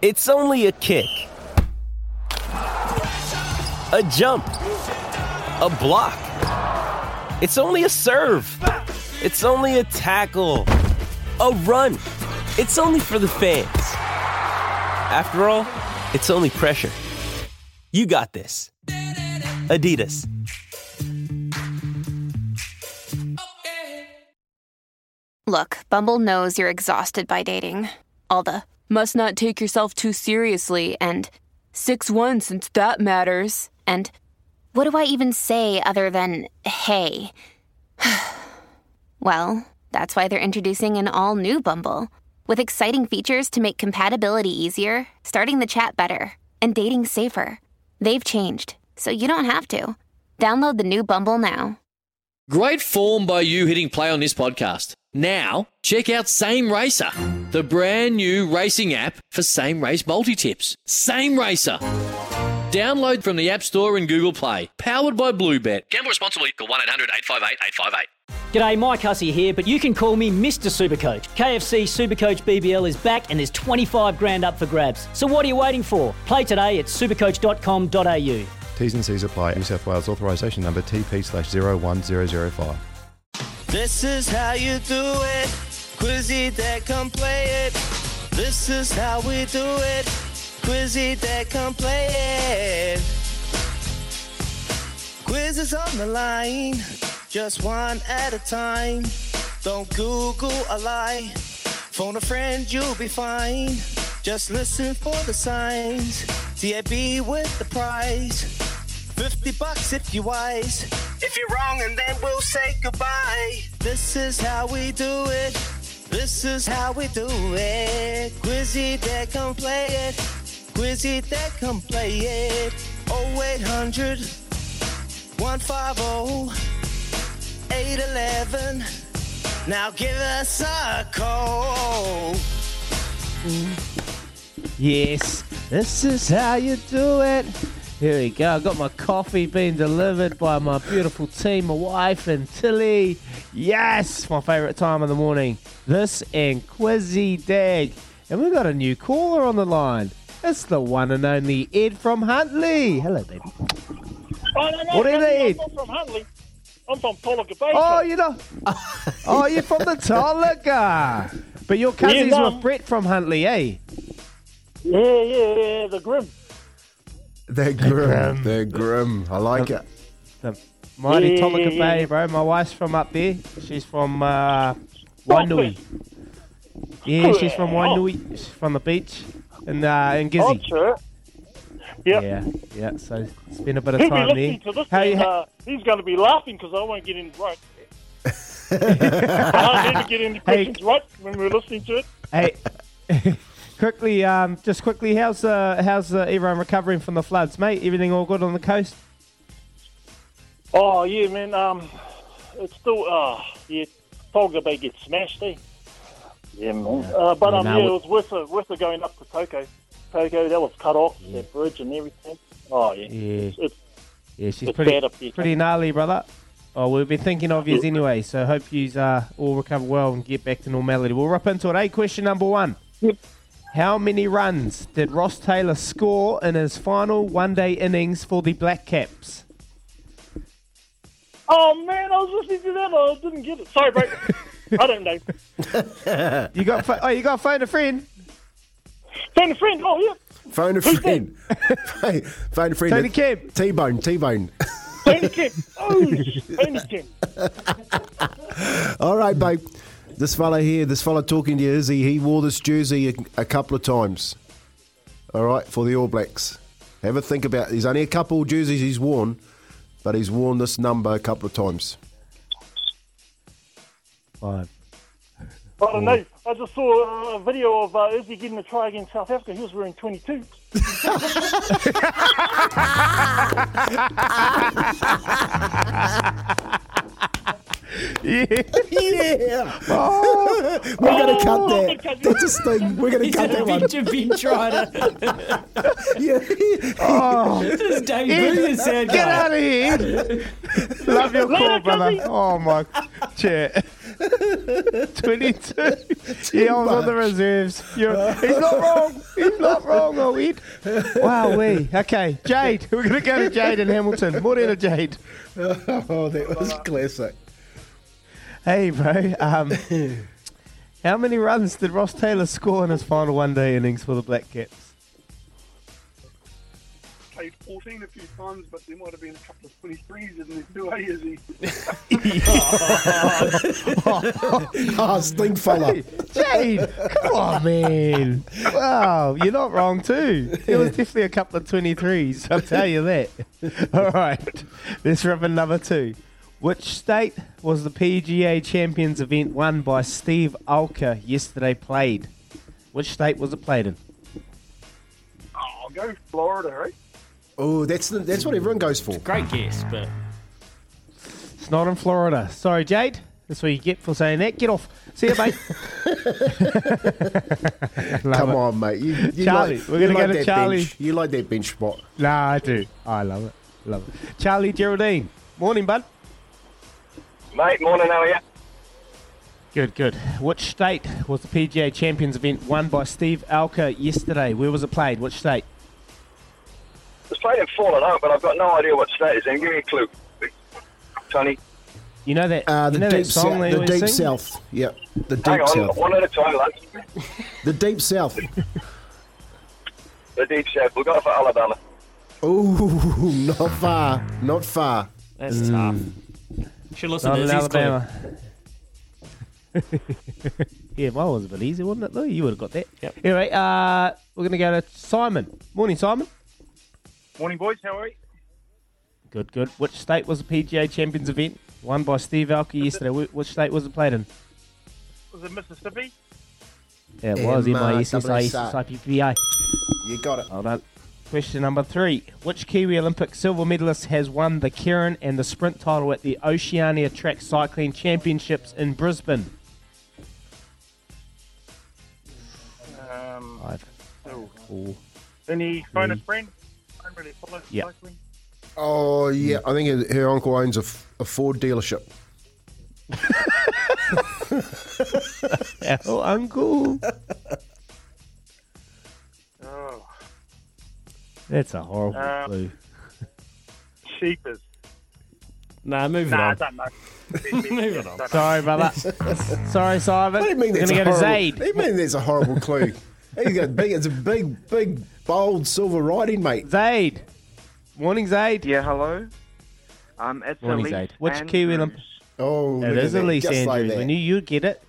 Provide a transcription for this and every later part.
It's only a kick, a jump, a block. It's only a serve. It's only a tackle, a run. It's only for the fans. After all, it's only pressure. You got this. Adidas. Look, Bumble knows you're exhausted by dating. All the must not take yourself too seriously and 6 1 since that matters. And what do I even say other than hey? well, that's why they're introducing an all new Bumble with exciting features to make compatibility easier, starting the chat better, and dating safer. They've changed, so you don't have to. Download the new Bumble now. Great form by you hitting play on this podcast. Now, check out Same Racer, the brand new racing app for same race multi tips. Same Racer. Download from the App Store and Google Play. Powered by Bluebet. Gamble responsibly. Call 1 800 858 858. G'day, Mike Hussey here, but you can call me Mr. Supercoach. KFC Supercoach BBL is back and there's 25 grand up for grabs. So what are you waiting for? Play today at supercoach.com.au. T's and C's apply. New South Wales authorisation number TP slash 01005. This is how you do it. Quizzy that come play it. This is how we do it. Quizzy that come play it. Quiz is on the line. Just one at a time. Don't Google a lie. Phone a friend, you'll be fine. Just listen for the signs. TAB with the prize. 50 bucks if you're wise. If you're wrong, and then we'll say goodbye. This is how we do it. This is how we do it. Quizzy that come play it. Quizzy that come play it. 0800 150 811. Now give us a call. Yes, this is how you do it. Here we go. I got my coffee being delivered by my beautiful team, my wife and Tilly. Yes, my favourite time of the morning. This and Quizzy Dag. And we've got a new caller on the line. It's the one and only Ed from Huntly. Hello, baby. Oh, no, no, What is no, it? I'm from Huntly. I'm from Tolaga Bay. Oh, you know. oh, you're from the Tolaga. But your cousins Yeah, no. with Brett from Huntly, eh? Yeah, yeah, yeah, the Grim. They're grim. They're grim. I like it. The mighty Yeah, Tolaga Bay, bro. My wife's from up there. She's from uh, Wainui. Yeah, she's from Wainui. She's from the beach in uh, in Oh, Gizzy. sure. Yep. Yeah, yeah. So it's been a bit of He'll be time there. listening to this, How you and, ha- uh, he's going to be laughing because I won't get in right. I don't get any Hey. questions right when we're listening to it. Hey, quickly, um, just quickly, how's uh, how's uh, everyone recovering from the floods, mate? Everything all good on the coast? Oh, yeah, man. Um, it's still, uh, yeah, Tolaga Bay gets smashed, eh? Yeah, man. Uh, but um, yeah, it was worth it, worth it going up to Toko. Toko, that was cut off, that bridge and everything. Oh, yeah. Yeah. It's, it's, Yeah, she's it's pretty bad up here. pretty gnarly, brother. Oh, we've been thinking of yous anyway, so hope yous uh, all recover well and get back to normality. We'll rip into it. Hey, question number one. How many runs did Ross Taylor score in his final one-day innings for the Black Caps? Oh, man, I was listening to that. I didn't get it. Sorry, bro. I don't know. You got pho- oh, you got phone a friend. Phone a friend. Oh, yeah. Phone a friend. Hey, Phone a friend. Tony Kemp. T-Bone, T-Bone. Tony Kim. Oh, Tony Kim. All right, babe. This fella here, this fella talking to you, is he? He wore this jersey a, a couple of times. All right, for the All Blacks. Have a think about. There's only a couple of jerseys he's worn, but he's worn this number a couple of times. Five. I don't know. I just saw a video of uh, Izzy getting a try against South Africa. He was wearing 22. Yeah. Yeah. Oh, we're gonna cut that. That's a sting. We're gonna He's cut an that one. adventure bench rider. Yeah. Oh, this is Dave Ed, Booth, the sad get out of here. Love your call, Later, brother. Oh my, chair. 22. yeah, I was on the reserves. You're, he's not wrong. He's not wrong, Owen. Wow, we. Okay, Jade. We're going to go to Jade in Hamilton. More than a Jade. oh, that was classic. Hey, bro. Um, how many runs did Ross Taylor score in his final one day innings for the Black Caps? Played 14 a few times, but there might have been a couple of 23s in there too, eh, Izzy? Ah, stink fella. Jade, come on, man. Wow, you're not wrong, too. There was definitely a couple of 23s, I'll tell you that. All right, let's rip in number two. Which state was the PGA Champions event won by Steve Alker yesterday played? Which state was it played in? Oh, I'll go Florida, right? Oh, that's the, that's what everyone goes for. Great guess, but It's not in Florida. Sorry, Jade. That's what you get for saying that. Get off. See you, mate. Come it. on, mate. You, you Charlie, like, we're gonna you go like to that Charlie. Bench. You like that bench spot. Nah, I do. I love it. Love it. Charlie Geraldine. Morning, bud. Mate, morning, how are you? Good, good. Which state was the PGA Champions event won by Steve Alker yesterday? Where was it played? Which state? It's played in Fallen Oak, but I've got no idea what state it's in. Give me a clue, Tony. You know that? Uh, the you know deep, that song sou- they the deep sing? south. Yep, the deep Hang on, south. one at a time, lads. The deep south. The deep south. We'll go for Alabama. Ooh, not far, not far. that's tough. Should listen Not to in Izzy's clue. Alabama. yeah, mine was a bit easy, wasn't it? Though you would have got that. Yep. Anyway, uh, we're going to go to Simon. Morning, Simon. Morning, boys. How are you? Good, good. Which state was the PGA Champions event won by Steve Alker yesterday? Wh- Which state was it played in? Was it Mississippi? Yeah, it was M-I-S-S-I. M-I-S-S-I-P-P-I. You got it. Hold on. Question number three. Which Kiwi Olympic silver medalist has won the keirin and the sprint title at the Oceania Track Cycling Championships in Brisbane? Um, Five, oh. four. Any phone a friend? I really follow Yeah. cycling. Oh yeah, I think her- her uncle owns a Ford dealership. Oh, uncle. That's a horrible Um, clue. sheepers. Nah, move on. Nah, I don't know. Move it on. Sorry, brother. Sorry, Simon. I didn't mean We're that's gonna a go to horrible. Zaid. I didn't mean that's a horrible clue. He's got big. It's a big, big, bold silver writing, mate. Zaid. Morning, Zaid. Yeah, hello. Um, it's Morning, Ellesse Zaid. Which Kiwi Andrews. Olymp- Oh, It look is at that, Ellesse just like Andrews. that. we knew you'd get it.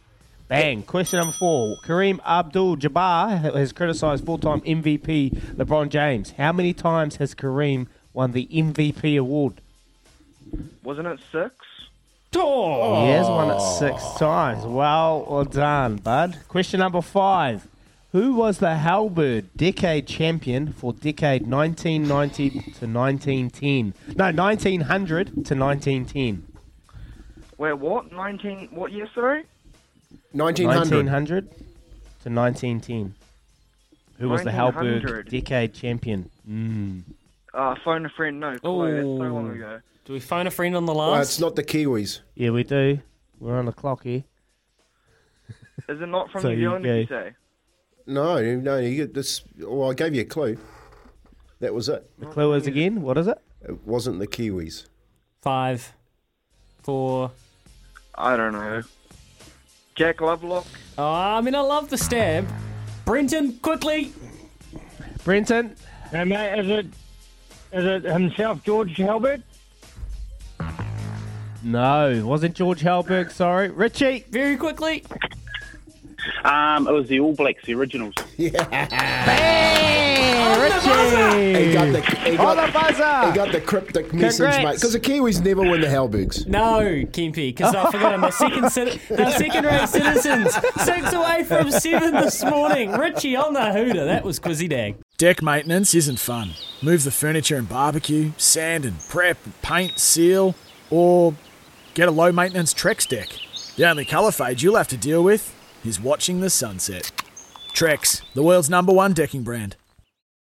Bang. Question number four. Kareem Abdul Jabbar has criticised full time MVP LeBron James. How many times has Kareem won the MVP award? Wasn't it six? Oh, He has won it six times. Well, well done, bud. Question number five. Who was the Halberg decade champion for decade 1990 to 1910? No, 1900 to 1910. Wait, what? 19... What year, sorry? 1900. 1900 to 1910. Who was the Halberg 1900. decade champion? Mm. Uh, phone a friend, no. Clue. That's so long ago. Do we phone a friend on the Well, last? it's not the Kiwis. Yeah, we do. We're on the clock here. Is it not from So New you Zealand, did you say? No, no. You get this. Well, I gave you a clue. That was it. The clue is again, what is it? It wasn't the Kiwis. Five, four. I don't know. Jack Lovelock? Oh, I mean, I love the stab. Brenton, quickly. Brenton? Hey, mate, is it is it himself, George Halberg? No, wasn't George Halberg, sorry. Richie? Very quickly. Um, it was the All Blacks, the originals. Bang! He Richie! got the. He On got, the buzzer! he got the cryptic message, Congrats. mate. Because the Kiwis never win the Halbergs. No, Kempy, because I forgot I'm a second, cit- they're second-rate citizens. Six away from seven this morning. Richie on the hooter. That was Quizzy Dag. Deck maintenance isn't fun. Move the furniture and barbecue, sand and prep, paint, seal, or get a low maintenance Trex deck. The only colour fade you'll have to deal with is watching the sunset. Trex, the world's number one decking brand.